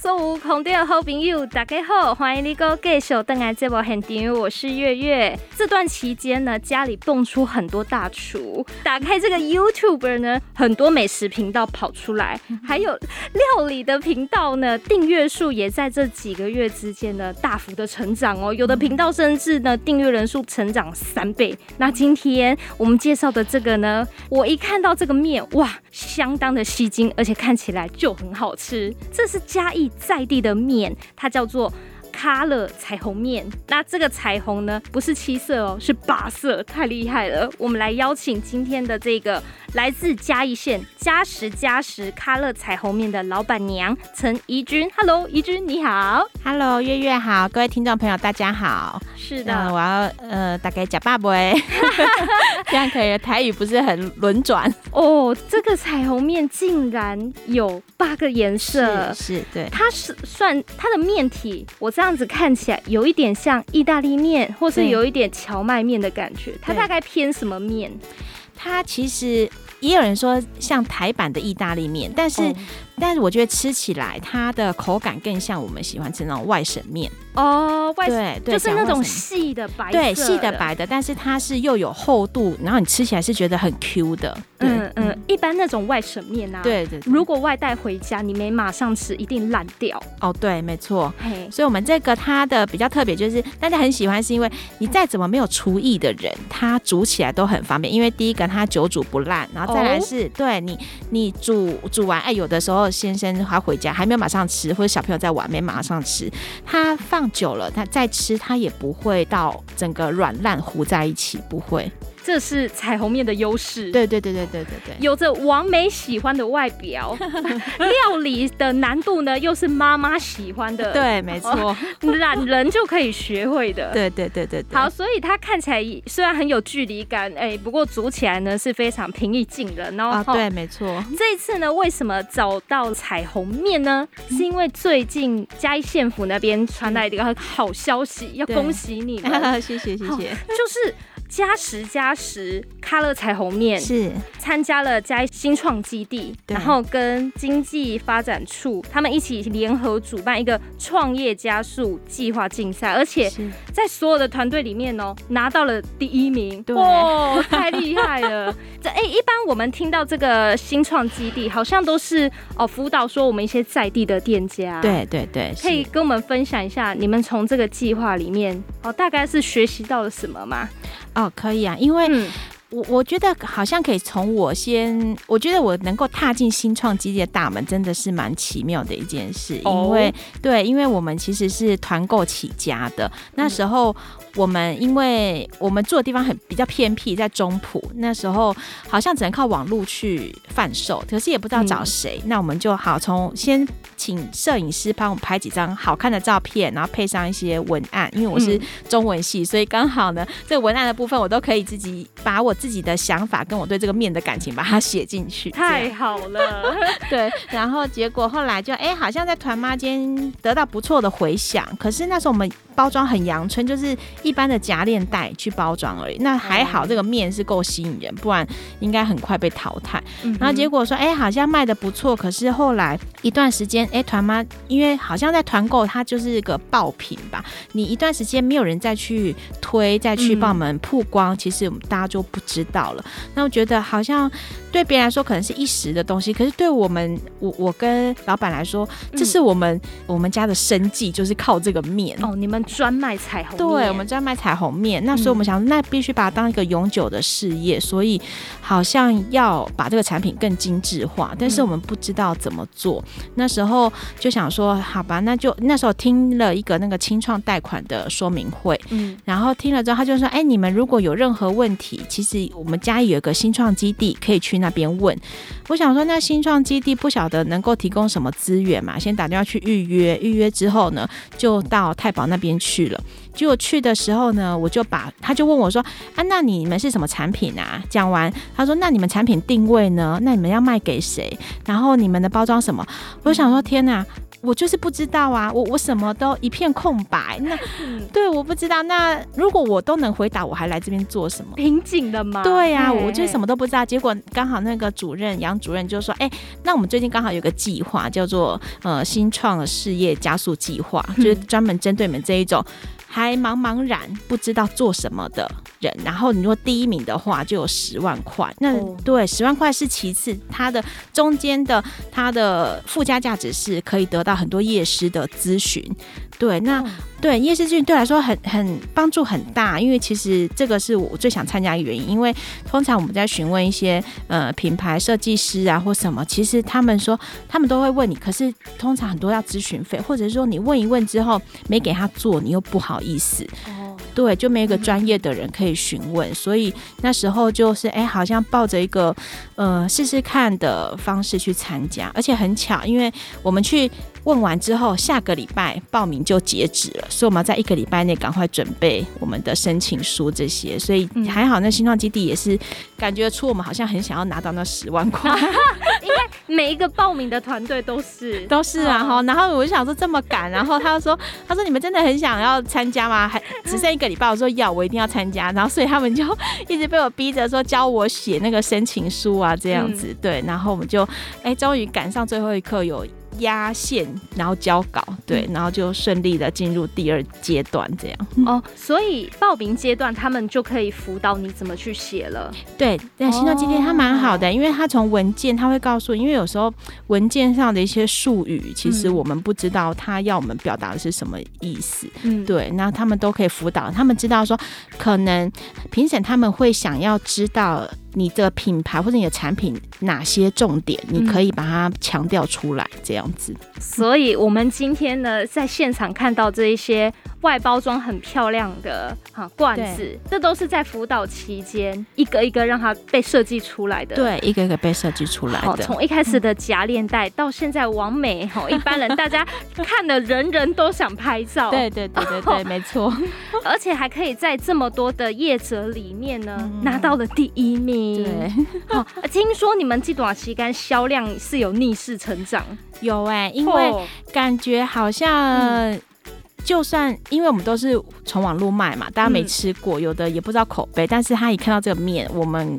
所有空中的好朋友，大家好，欢迎你哥继续登来这部现场，我是月月。这段期间呢，家里蹦出很多大厨，打开这个 YouTuber 呢，很多美食频道跑出来，还有料理的频道呢，订阅数也在这几个月之间呢大幅的成长哦。有的频道甚至呢订阅人数成长三倍。那今天我们介绍的这个呢，我一看到这个面，哇，相当的吸睛，而且看起来就很好吃。这是嘉义在地的面，它叫做咖乐彩虹面。那这个彩虹呢，不是七色哦，是八色，太厉害了。我们来邀请今天的这个来自嘉义县嘉实嘉实咖乐彩虹面的老板娘陈怡君。Hello，怡君你好。Hello，月月好，各位听众朋友大家好。是的，呃、我要呃大概假爸爸，这样可以。台语不是很轮转哦。这个彩虹面竟然有八个颜色，是，是对。它是算它的面体，我这样子看起来有一点像意大利面，或是有一点荞麦面的感觉。它大概偏什么面？它其实也有人说像台版的意大利面，但是、哦、但是我觉得吃起来它的口感更像我们喜欢吃那种外省面。哦，外对，对，就是那种细的白的，对，细的白的，但是它是又有厚度，然后你吃起来是觉得很 Q 的。对嗯嗯，一般那种外省面啊，对，对对，如果外带回家，你没马上吃，一定烂掉。哦，对，没错。嘿，所以我们这个它的比较特别，就是大家很喜欢，是因为你再怎么没有厨艺的人，他煮起来都很方便。因为第一个它久煮不烂，然后再来是、哦、对你你煮煮完，哎，有的时候先生他回家还没有马上吃，或者小朋友在玩没马上吃，他放。久了，他再吃他也不会到整个软烂糊在一起，不会。这是彩虹面的优势。对对对对对对对，有着王美喜欢的外表，料理的难度呢又是妈妈喜欢的。对，没错，懒人就可以学会的。对对对对，好，所以它看起来虽然很有距离感，哎，不过煮起来呢是非常平易近人。然后，哦，对，没错。这一次呢，为什么找到彩虹面呢？是因为最近嘉义县府那边传来一个好消息，要恭喜你们。谢 谢谢谢，就是。加时加时咖乐彩虹面是。参加了嘉义新创基地，然后跟经济发展处他们一起联合主办一个创业加速计划竞赛，而且在所有的团队里面哦，拿到了第一名，哇，太厉害了！这哎，一般我们听到这个新创基地，好像都是哦辅导说我们一些在地的店家，对对对，可以跟我们分享一下你们从这个计划里面哦，大概是学习到了什么吗？哦，可以啊，因为我我觉得好像可以从我先，我觉得我能够踏进新创基地的大门，真的是蛮奇妙的一件事。哦、因为对，因为我们其实是团购起家的，那时候。我们因为我们住的地方很比较偏僻，在中埔，那时候好像只能靠网络去贩售，可是也不知道找谁。嗯、那我们就好从先请摄影师帮我们拍几张好看的照片，然后配上一些文案。因为我是中文系，嗯、所以刚好呢，这个文案的部分我都可以自己把我自己的想法跟我对这个面的感情把它写进去。太好了，对。然后结果后来就哎，好像在团妈间得到不错的回响。可是那时候我们包装很阳春，就是。一般的夹链袋去包装而已，那还好，这个面是够吸引人，不然应该很快被淘汰。嗯、然后结果说，哎、欸，好像卖的不错，可是后来一段时间，哎、欸，团妈因为好像在团购，它就是一个爆品吧，你一段时间没有人再去推，再去帮我们曝光，嗯、其实我们大家就不知道了。那我觉得好像对别人来说可能是一时的东西，可是对我们，我我跟老板来说，这是我们、嗯、我们家的生计，就是靠这个面。哦，你们专卖彩虹面？对，我们专。卖彩虹面，那时候我们想，那必须把它当一个永久的事业，所以好像要把这个产品更精致化，但是我们不知道怎么做。那时候就想说，好吧，那就那时候听了一个那个清创贷款的说明会，嗯，然后听了之后，他就说，哎，你们如果有任何问题，其实我们家有一个新创基地，可以去那边问。我想说，那新创基地不晓得能够提供什么资源嘛，先打电话去预约，预约之后呢，就到太保那边去了。结果去的时候呢，我就把他就问我说：“啊，那你们是什么产品啊？”讲完，他说：“那你们产品定位呢？那你们要卖给谁？然后你们的包装什么？”我想说：“天哪！”我就是不知道啊，我我什么都一片空白。那、嗯、对，我不知道。那如果我都能回答，我还来这边做什么？瓶颈的吗？对呀、啊，我就什么都不知道。结果刚好那个主任杨主任就说：“哎、欸，那我们最近刚好有个计划，叫做呃新创事业加速计划，就是专门针对你们这一种。”还茫茫然不知道做什么的人，然后你说第一名的话就有十万块，那、oh. 对十万块是其次，它的中间的它的附加价值是可以得到很多业师的咨询。对，那、oh. 对业师咨询对来说很很帮助很大，因为其实这个是我最想参加的原因，因为通常我们在询问一些呃品牌设计师啊或什么，其实他们说他们都会问你，可是通常很多要咨询费，或者是说你问一问之后没给他做，你又不好意思。对，就没有一个专业的人可以询问，所以那时候就是哎，好像抱着一个呃试试看的方式去参加，而且很巧，因为我们去问完之后，下个礼拜报名就截止了，所以我们要在一个礼拜内赶快准备我们的申请书这些，所以还好，那新创基地也是感觉出我们好像很想要拿到那十万块，因为每一个报名的团队都是都是啊哈，然后我就想说这么赶，然后他就说他说你们真的很想要参加吗？还只剩一个。礼拜我说要，我一定要参加，然后所以他们就一直被我逼着说教我写那个申请书啊，这样子、嗯、对，然后我们就哎，终于赶上最后一刻有。压线，然后交稿，对，然后就顺利的进入第二阶段，这样。哦，所以报名阶段他们就可以辅导你怎么去写了。对，那新创基地他蛮好的，因为他从文件他会告诉，因为有时候文件上的一些术语，其实我们不知道他要我们表达的是什么意思。嗯，对，那他们都可以辅导，他们知道说，可能评审他们会想要知道。你的品牌或者你的产品哪些重点，你可以把它强调出来，这样子。所以，我们今天呢，在现场看到这一些外包装很漂亮的哈罐子，这都是在辅导期间一个一个让它被设计出来的。对，一个一个被设计出来的。从一开始的夹链袋到现在完美哈，一般人大家看的人人都想拍照。对对对对对，没错。而且还可以在这么多的业者里面呢，拿到了第一名。对，好，听说你们这段期间销量是有逆势成长，有哎、欸，因为感觉好像就算因为我们都是从网络卖嘛，大家没吃过，有的也不知道口碑，但是他一看到这个面，我们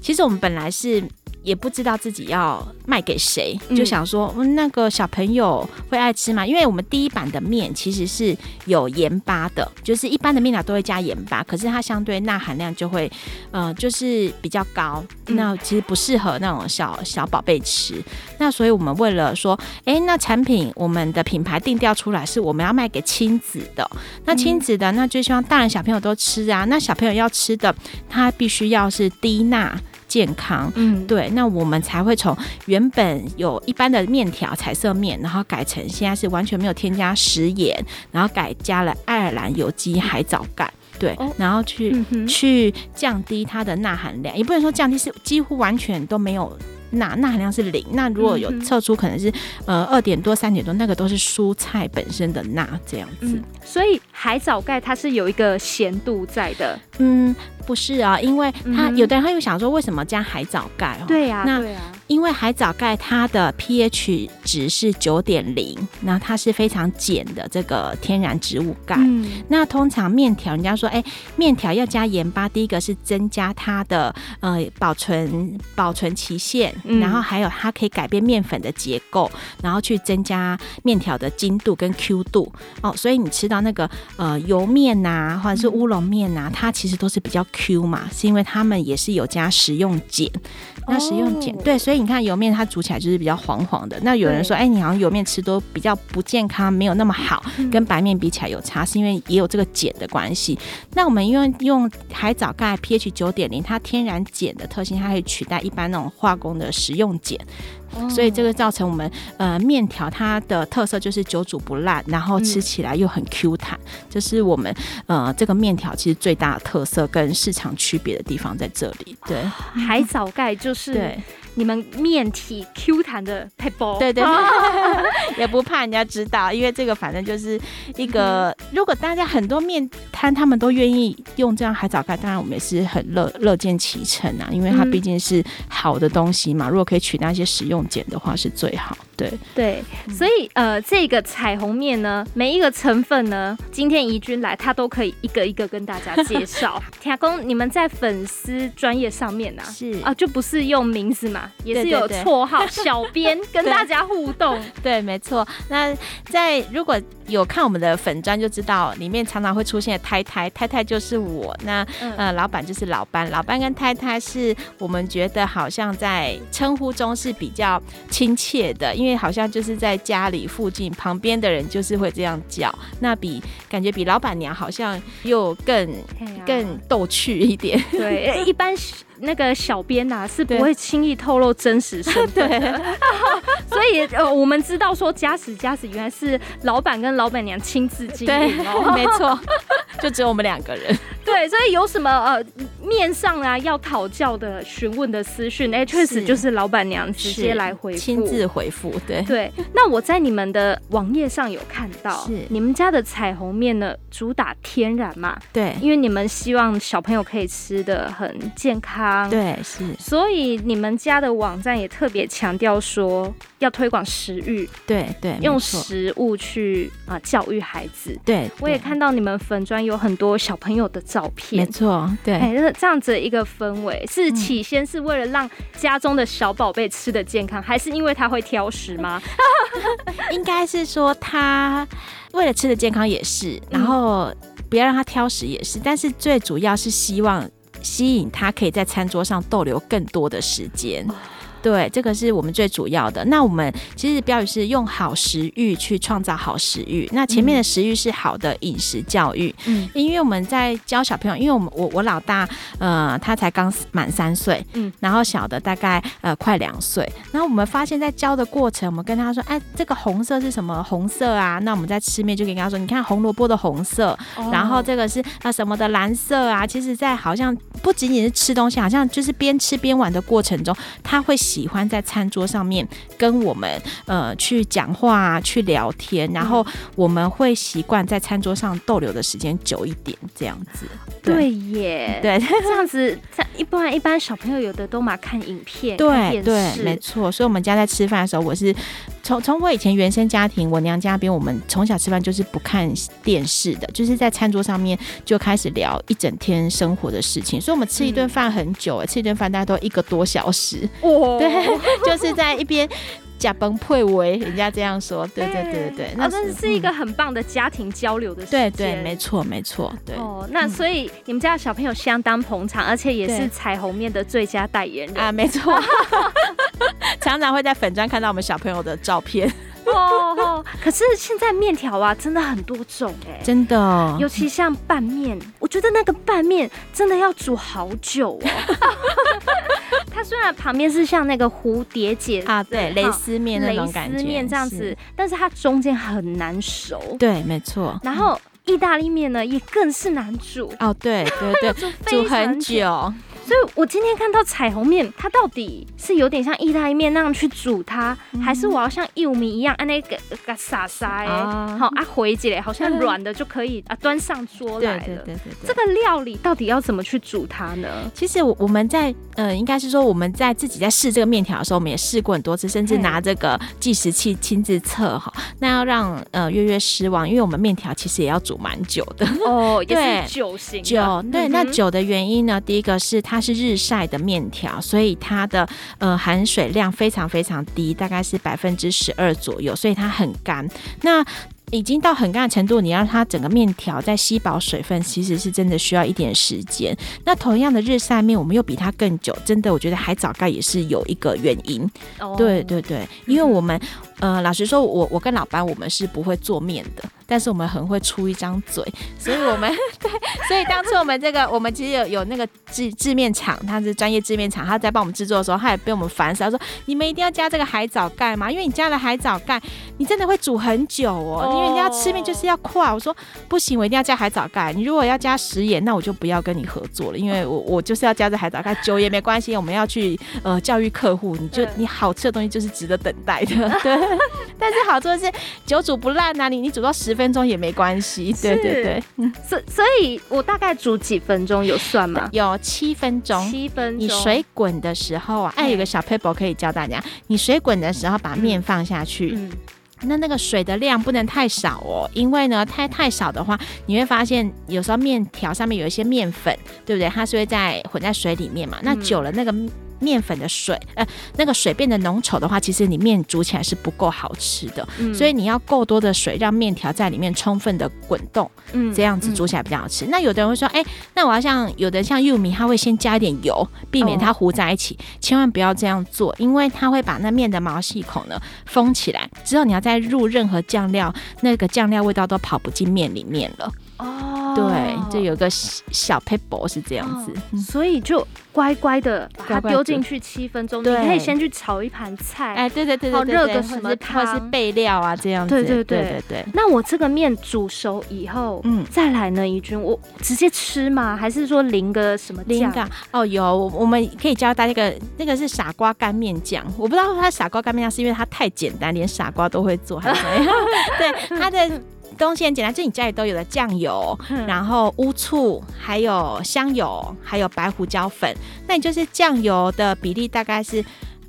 其实我们本来是。也不知道自己要卖给谁，就想说，嗯，那个小朋友会爱吃吗？因为我们第一版的面其实是有盐巴的，就是一般的面条都会加盐巴，可是它相对钠含量就会，呃，就是比较高。那其实不适合那种小小宝贝吃。那所以我们为了说，哎、欸，那产品我们的品牌定调出来是我们要卖给亲子的，那亲子的那就希望大人小朋友都吃啊。那小朋友要吃的，它必须要是低钠。健康，嗯，对，那我们才会从原本有一般的面条彩色面，然后改成现在是完全没有添加食盐，然后改加了爱尔兰有机海藻钙，对，然后去、嗯、去降低它的钠含量，也不能说降低，是几乎完全都没有。钠钠含量是零，那如果有测出可能是呃二点多三点多，那个都是蔬菜本身的钠这样子。嗯，所以海藻钙它是有一个咸度在的。嗯，不是啊，因为他有的人他又想说为什么加海藻钙？对呀，那因为海藻钙它的 pH 值是九点零，那它是非常碱的这个天然植物钙。嗯，那通常面条人家说，哎，面条要加盐巴，第一个是增加它的呃保存保存期限。然后还有它可以改变面粉的结构，然后去增加面条的筋度跟 Q 度哦，所以你吃到那个呃油面呐、啊，或者是乌龙面呐、啊，它其实都是比较 Q 嘛，是因为它们也是有加食用碱。那食用碱对，所以你看油面它煮起来就是比较黄黄的。那有人说，哎，你好像油面吃都比较不健康，没有那么好，跟白面比起来有差，是因为也有这个碱的关系。那我们因为用海藻钙 pH 九点零，它天然碱的特性，它可以取代一般那种化工的食用碱。所以这个造成我们呃面条它的特色就是久煮不烂，然后吃起来又很 Q 弹，这是我们呃这个面条其实最大的特色跟市场区别的地方在这里。对，海藻钙就是对。你们面体 Q 弹的配包，对对对，也不怕人家知道，因为这个反正就是一个，如果大家很多面摊他们都愿意用这样海藻盖，当然我们也是很乐乐见其成啊，因为它毕竟是好的东西嘛。如果可以取代一些食用碱的话，是最好。对对，所以呃，这个彩虹面呢，每一个成分呢，今天怡君来，他都可以一个一个跟大家介绍。天公，你们在粉丝专业上面呢、啊，是啊，就不是用名字嘛，也是有绰号 小编 跟大家互动。对，对，没错。那在如果有看我们的粉砖就知道，里面常常会出现太太，太太就是我。那呃，老板就是老班，老班跟太太是我们觉得好像在称呼中是比较亲切的，因为。好像就是在家里附近旁边的人就是会这样叫，那比感觉比老板娘好像又更更逗趣一点。对，一般那个小编呐是不会轻易透露真实身份。的，所以呃，我们知道说假使假使原来是老板跟老板娘亲自经营哦，没错，就只有我们两个人。对，所以有什么呃面上啊要讨教的询问的私讯，哎，确实就是老板娘直接来回复，亲自回复。对对，那我在你们的网页上有看到，是你们家的彩虹面呢，主打天然嘛？对，因为你们希望小朋友可以吃的很健康。对，是。所以你们家的网站也特别强调说要推广食育。对对，用食物去啊、呃、教育孩子。对，我也看到你们粉砖有很多小朋友的照片。没错，对。哎，那这样子的一个氛围，是起先是为了让家中的小宝贝吃的健康，还是因为他会挑食吗？应该是说他为了吃的健康也是，然后不要让他挑食也是，但是最主要是希望吸引他可以在餐桌上逗留更多的时间。对，这个是我们最主要的。那我们其实标语是用好食欲去创造好食欲。那前面的食欲是好的饮食教育，嗯，因为我们在教小朋友，因为我们我我老大呃他才刚满三岁，嗯，然后小的大概呃快两岁。然后我们发现，在教的过程，我们跟他说，哎，这个红色是什么红色啊？那我们在吃面就可以跟他说，你看红萝卜的红色，哦、然后这个是啊什么的蓝色啊。其实，在好像不仅仅是吃东西，好像就是边吃边玩的过程中，他会。喜欢在餐桌上面跟我们呃去讲话、去聊天，然后我们会习惯在餐桌上逗留的时间久一点，这样子。对，对耶，对，这样子，一般一般小朋友有的都嘛看影片，对对，没错。所以我们家在吃饭的时候，我是从从我以前原生家庭，我娘家边，我们从小吃饭就是不看电视的，就是在餐桌上面就开始聊一整天生活的事情。所以我们吃一顿饭很久，嗯、吃一顿饭大概都一个多小时。哦。对，就是在一边假崩配为，人家这样说，对对对对对，那真是一个很棒的家庭交流的时间。对对，没错没错，对。哦，那所以你们家的小朋友相当捧场，而且也是彩虹面的最佳代言人啊，没错。常常会在粉砖看到我们小朋友的照片。哦，可是现在面条啊，真的很多种哎，真的，尤其像拌面，我觉得那个拌面真的要煮好久哦。它虽然旁边是像那个蝴蝶结啊，对，蕾丝面那种感觉，蕾丝面这样子，是但是它中间很难熟。对，没错。然后意大利面呢，也更是难煮。哦，对对对，煮很久。所以我今天看到彩虹面，它到底是有点像意大利面那样去煮它，嗯、还是我要像玉米一样按那个个撒撒好啊回起来，好像软的就可以啊端上桌来了。对对对对，这个料理到底要怎么去煮它呢？其实我我们在呃，应该是说我们在自己在试这个面条的时候，我们也试过很多次，甚至拿这个计时器亲自测哈。那要让呃月月失望，因为我们面条其实也要煮蛮久的哦，也是酒型酒。对，那酒的原因呢，第一个是它。它是日晒的面条，所以它的呃含水量非常非常低，大概是百分之十二左右，所以它很干。那已经到很干的程度，你让它整个面条再吸饱水分，其实是真的需要一点时间。那同样的日晒面，我们又比它更久，真的，我觉得海藻盖也是有一个原因。哦，对对对，因为我们呃，老实说，我我跟老班我们是不会做面的。但是我们很会出一张嘴，所以我们 对，所以当初我们这个我们其实有有那个制制面厂，他是专业制面厂，他在帮我们制作的时候，他也被我们烦死，他说你们一定要加这个海藻钙吗？因为你加了海藻钙，你真的会煮很久哦，因为人家吃面就是要快。我说不行，我一定要加海藻钙。你如果要加食盐，那我就不要跟你合作了，因为我我就是要加这海藻钙，久也没关系。我们要去呃教育客户，你就你好吃的东西就是值得等待的，对。但是好处是久煮不烂啊，你你煮到十分钟也没关系，对对对。所所以，我大概煮几分钟有算吗？有七分钟。七分钟。你水滚的时候啊，哎，有个小 paper 可以教大家，你水滚的时候把面放下去。嗯那那个水的量不能太少哦，因为呢，太太少的话，你会发现有时候面条上面有一些面粉，对不对？它是会在混在水里面嘛。那久了那个。面粉的水，呃，那个水变得浓稠的话，其实你面煮起来是不够好吃的。嗯，所以你要够多的水，让面条在里面充分的滚动，嗯，这样子煮起来比较好吃。嗯，那有的人会说，哎，那我要像有的像玉米，他会先加一点油，避免它糊在一起。哦，千万不要这样做，因为它会把那面的毛细孔呢封起来。之后你要再入任何酱料，那个酱料味道都跑不进面里面了。哦，对，就有个小 paper 是这样子，哦，所以就。乖乖的把它丢进去七分钟，你可以先去炒一盘菜，哎，对对对，好热个什么汤，或是备料啊，这样子。对对对对对对。那我这个面煮熟以后，嗯，再来呢，怡君，我直接吃吗？还是说淋个什么酱？哦，有，我们可以教大家一个，那个是傻瓜干面酱。我不知道它傻瓜干面酱是因为它太简单，连傻瓜都会做，还是怎么样？对，它的。东西很简单，就你家里都有的酱油，嗯、然后乌醋，还有香油，还有白胡椒粉。那你就是酱油的比例大概是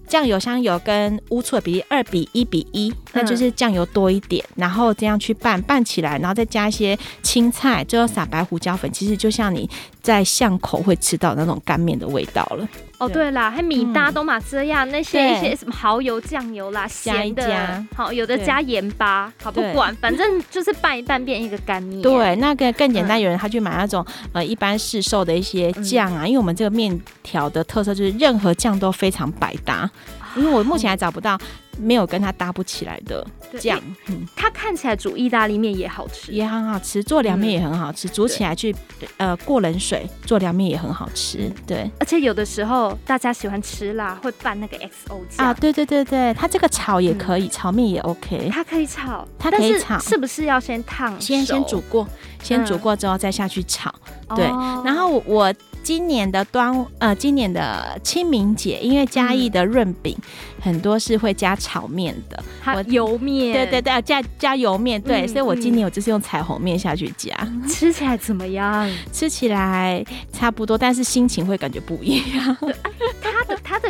酱油、香油跟乌醋的比例二比一比一，那就是酱油多一点，然后这样去拌拌起来，然后再加一些青菜，最后撒白胡椒粉，其实就像你在巷口会吃到那种干面的味道了。哦，对啦，还米搭东马这样，那些一些什么蚝油、酱油啦，咸的，好，有的加盐巴，好，不管，反正就是拌一拌变一个干 面。对，那个更简单，有人他去买那种呃一般市售的一些酱啊，因为我们这个面条的特色就是任何酱都非常百搭，因为我目前还找不到。没有跟它搭不起来的酱，嗯，它看起来煮意大利面也好吃，也很好吃，做凉面也很好吃，嗯、煮起来去呃过冷水做凉面也很好吃，对。而且有的时候大家喜欢吃辣，会拌那个 XO 酱。啊，对对对对，它这个炒也可以，嗯、炒面也 OK，它可以炒，它可以炒，是，是不是要先烫？先先煮过，先煮过之后再下去炒，嗯、对。然后我。今年的端呃，今年的清明节，因为嘉义的润饼、嗯、很多是会加炒面的，我油面，对对对，加加油面，对，嗯、所以我今年我就是用彩虹面下去加，吃起来怎么样？吃起来差不多，但是心情会感觉不一样。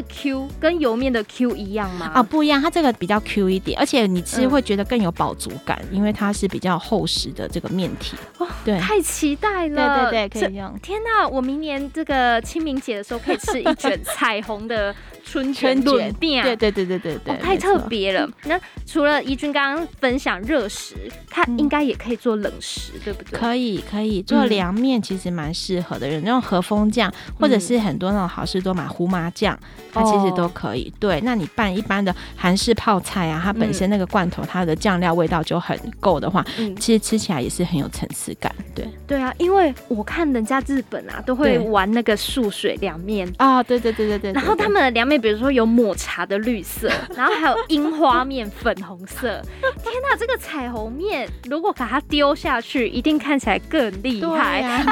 Q 跟油面的 Q 一样吗？啊、哦，不一样，它这个比较 Q 一点，而且你吃会觉得更有饱足感，嗯、因为它是比较厚实的这个面体。哦，对，太期待了，对对对，可以用。天哪，我明年这个清明节的时候可以吃一卷彩虹的。春卷，对对对对对对，哦、太特别了。那除了怡君刚刚分享热食，它应该也可以做冷食，嗯、对不对？可以，可以做凉面，其实蛮适合的。有那种和风酱，或者是很多那种好事多买胡麻酱，嗯、它其实都可以。对，那你拌一般的韩式泡菜啊，它本身那个罐头它的酱料味道就很够的话，嗯、其实吃起来也是很有层次感。对，对啊，因为我看人家日本啊，都会玩那个素水凉面啊，对对对对对，然后他们的凉面。比如说有抹茶的绿色，然后还有樱花面粉红色。天哪，这个彩虹面如果把它丢下去，一定看起来更厉害。对啊，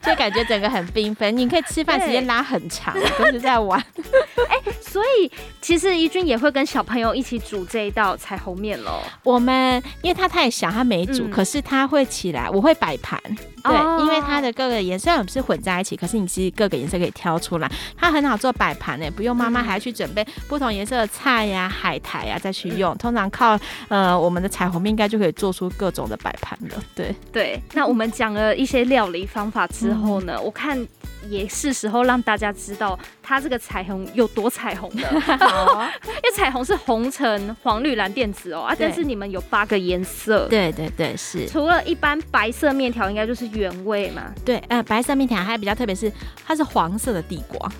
就感觉整个很缤纷。你可以吃饭时间拉很长，都是在玩。哎、欸，所以其实怡君也会跟小朋友一起煮这一道彩虹面喽。我们因为它太小，它没煮，嗯、可是它会起来，我会摆盘。对，哦、因为它的各个颜色我们是混在一起，可是你其实各个颜色可以挑出来，它很好做摆盘呢，不用妈妈还要去准备不同颜色的菜呀、啊、海苔呀、啊、再去用。通常靠呃我们的彩虹面应该就可以做出各种的摆盘了。对对，那我们讲了一些料理方法之后呢，嗯、我看也是时候让大家知道它这个彩虹有多彩虹的。好 因为彩虹是红橙黄绿蓝靛紫哦啊，但是你们有八个颜色。对对对，是。除了一般白色面条，应该就是。原味嘛，对，呃，白色面条还比较特别，是它是黄色的地瓜，哦，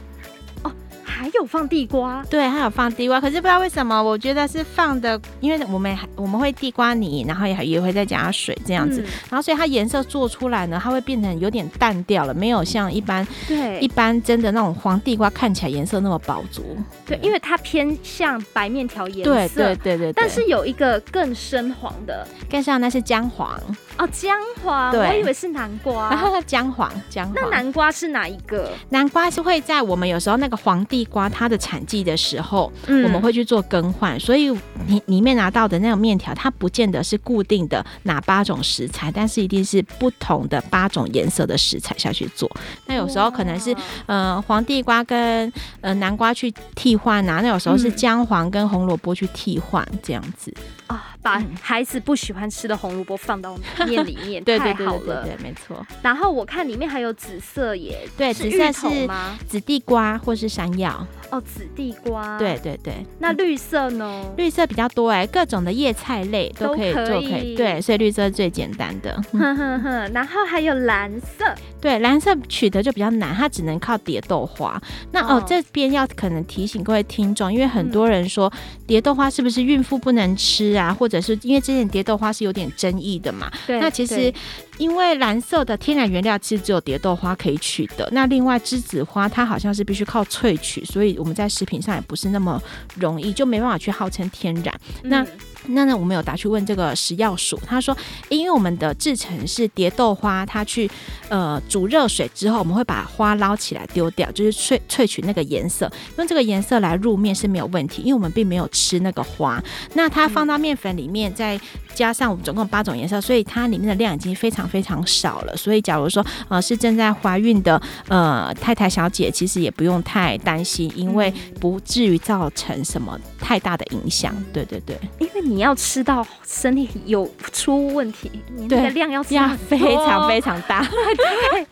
还还有放地瓜，对，还有放地瓜，可是不知道为什么，我觉得是放的，因为我们还我们会地瓜泥，然后也也会再加水这样子，嗯、然后所以它颜色做出来呢，它会变成有点淡掉了，没有像一般对。一般真的那种黄地瓜看起来颜色那么饱足。对，因为它偏向白面条颜色，对对对对，对。但是有一个更深黄的，更像那是姜黄哦，姜黄，我以为是南瓜。然后姜黄，姜黄。那南瓜是哪一个？南瓜是会在我们有时候那个黄地瓜它的产季的时候，嗯、我们会去做更换，所以你里面拿到的那种面条，它不见得是固定的哪八种食材，但是一定是不同的八种颜色的食材下去做。那有时候可能是呃黄地瓜跟呃南瓜去替换啊，那有时候是姜黄跟红萝卜去替换这样子。啊，把孩子不喜欢吃的红萝卜放到面里面，对对对对，对，没错。然后我看里面还有紫色耶，对，紫色是紫地瓜或是山药。哦，紫地瓜，对对对。那绿色呢？绿色比较多哎，各种的叶菜类都可以做，可以。对，所以绿色是最简单的。哼哼哼。然后还有蓝色，对，蓝色取得就比较难，它只能靠蝶豆花。那哦，这边要可能提醒各位听众，因为很多人说蝶豆花是不是孕妇不能吃啊？或者是因为之前蝶豆花是有点争议的嘛？对。那其实因为蓝色的天然原料其实只有蝶豆花可以取得，那另外栀子花它好像是必须靠萃取，所以。我们在食品上也不是那么容易，就没办法去号称天然。嗯、那那呢，我们有打去问这个食药署，他说，因为我们的制成是蝶豆花，它去呃煮热水之后，我们会把花捞起来丢掉，就是萃萃取那个颜色，用这个颜色来入面是没有问题，因为我们并没有吃那个花。那它放到面粉里面，再加上我们总共八种颜色，所以它里面的量已经非常非常少了。所以假如说呃是正在怀孕的呃太太小姐，其实也不用太担心，因为不至于造成什么太大的影响。对对对，因为你要吃到身体有出问题，你那个量要要非常非常大。对，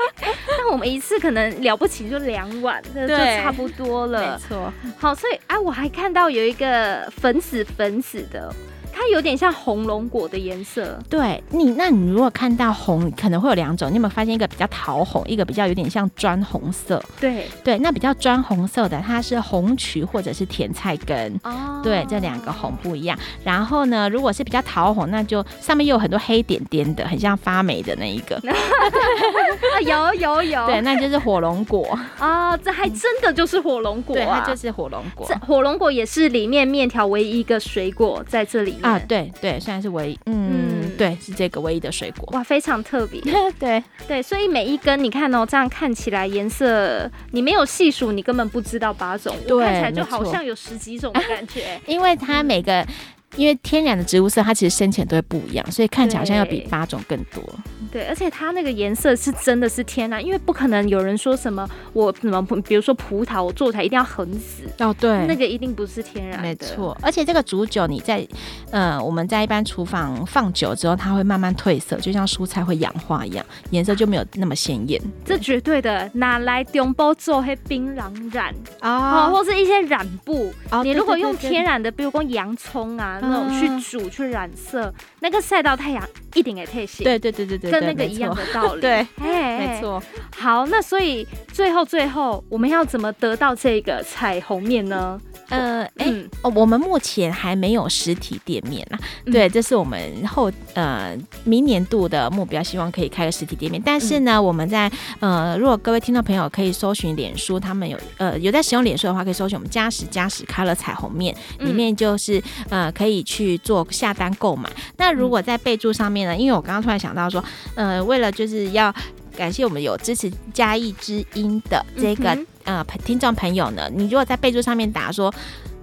那我们一次可能了不起就两碗，这就差不多了。没错。好，所以啊，我还看到有一个粉紫粉紫的。它有点像红龙果的颜色，对你，那你如果看到红，可能会有两种，你有没有发现一个比较桃红，一个比较有点像砖红色？对对，那比较砖红色的，它是红曲或者是甜菜根哦，对，这两个红不一样。然后呢，如果是比较桃红，那就上面又有很多黑点点的，很像发霉的那一个。有有有，对，那就是火龙果哦，这还真的就是火龙果，对，它就是火龙果。火龙果也是里面面条唯一一个水果在这里面。啊，对。对，虽然是唯一，嗯，嗯对，是这个唯一的水果，哇，非常特别，对。对，所以每一根你看哦，这样看起来颜色，你没有细数，你根本不知道八种，对，看起来就好像有十几种的感觉，因为它每个。因为天然的植物色，它其实深浅都会不一样，所以看起来好像要比八种更多。对，而且它那个颜色是真的是天然，因为不可能有人说什么我什么，比如说葡萄，我做出来一定要很紫哦，对，那个一定不是天然的。没错，而且这个煮酒，你在呃我们在一般厨房放久之后，它会慢慢褪色，就像蔬菜会氧化一样，颜色就没有那么鲜艳。这绝对的，拿来中包做黑槟榔染啊、哦，或是一些染布。哦、你如果用天然的，比如说洋葱啊。那种去煮去染色，那个晒到太阳一点也退色。对对对对对，跟那个一样的道理。对，没错。好，那所以最后最后我们要怎么得到这个彩虹面呢？呃，哎、欸，哦、嗯，我们目前还没有实体店面啊。对，这是我们后呃明年度的目标，希望可以开个实体店面。但是呢，嗯、我们在呃，如果各位听众朋友可以搜寻脸书，他们有呃有在使用脸书的话，可以搜寻我们嘉实嘉实开了彩虹面，里面就是呃可以去做下单购买。那如果在备注上面呢，因为我刚刚突然想到说，呃，为了就是要。感谢我们有支持嘉义之音的这个、嗯、呃听众朋友呢，你如果在备注上面打说。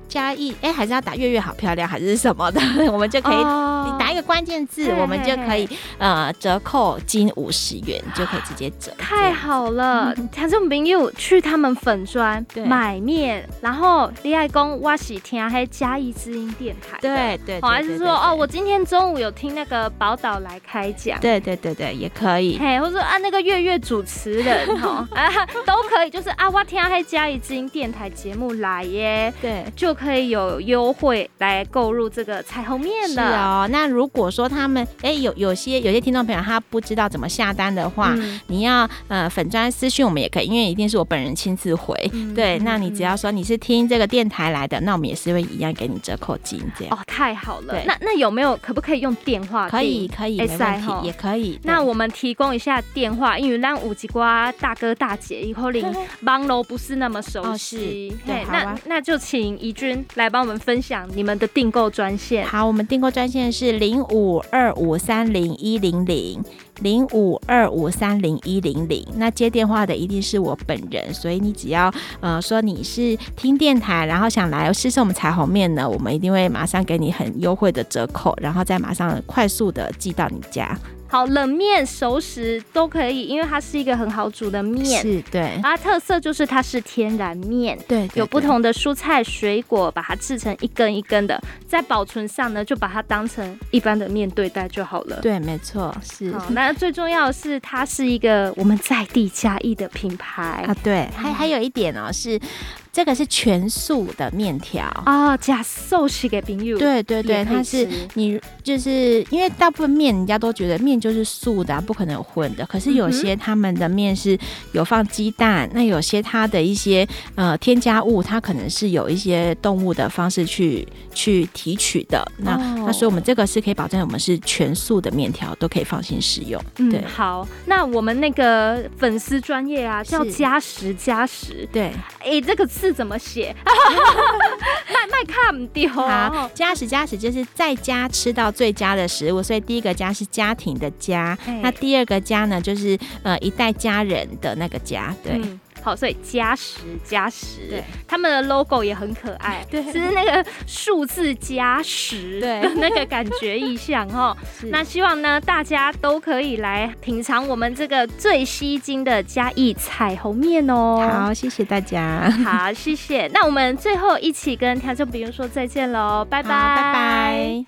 加一哎，还是要打月月好漂亮还是什么的，我们就可以，你打一个关键字，我们就可以呃折扣金五十元，就可以直接折。太好了，听众朋友去他们粉砖买面，然后李爱公我喜听还嘉义之音电台，对对，还是说哦，我今天中午有听那个宝岛来开讲，对对对对，也可以，嘿，或者说啊那个月月主持人哈 啊都可以，就是啊我听还嘉义之音电台节目来耶，对，就。可以有优惠来购入这个彩虹面的。是哦，那如如果说他们哎、欸、有有些有些听众朋友他不知道怎么下单的话，嗯、你要呃粉专私讯我们也可以，因为一定是我本人亲自回。嗯、对，那你只要说你是听这个电台来的，那我们也是会一样给你折扣金这样。哦，太好了。那那有没有可不可以用电话？可以可以，没问题，也可以。那我们提供一下电话，因为让五吉瓜大哥大姐以后领 帮楼不是那么熟悉。哦、对，那、啊、那就请怡来帮我们分享你们的订购专线。好，我们订购专线是零五二五三零一零零零五二五三零一零零。那接电话的一定是我本人，所以你只要呃说你是听电台，然后想来试试我们彩虹面呢，我们一定会马上给你很优惠的折扣，然后再马上快速的寄到你家。好，冷面、熟食都可以，因为它是一个很好煮的面。是，对。它特色就是它是天然面，对，有不同的蔬菜水果，把它制成一根一根的，在保存上呢，就把它当成一般的面对待就好了。对，没错，是。好，那最重要的是，它是一个我们在地嘉义的品牌啊。对，还还有一点哦，是。这个是全素的面条啊，加寿司给朋友。对对对，它是你就是因为大部分面人家都觉得面就是素的，不可能有荤的。可是有些他们的面是有放鸡蛋，嗯、那有些它的一些呃添加物，它可能是有一些动物的方式去去提取的。那、哦、那所以我们这个是可以保证我们是全素的面条，都可以放心使用。对、嗯，好，那我们那个粉丝专业啊，叫加时加时。对，哎，这个。字怎么写？卖卖看不掉。好，加食加食就是在家吃到最佳的食物，所以第一个家是家庭的家，那第二个家呢，就是呃一代家人的那个家，对。嗯好，所以加十加十，对，他们的 logo 也很可爱，对，是那个数字加十的 那个感觉意象哦。那希望呢，大家都可以来品尝我们这个最吸睛的嘉义彩虹面哦。好，谢谢大家。好，谢谢。那我们最后一起跟听众朋友说再见喽，拜拜，拜拜。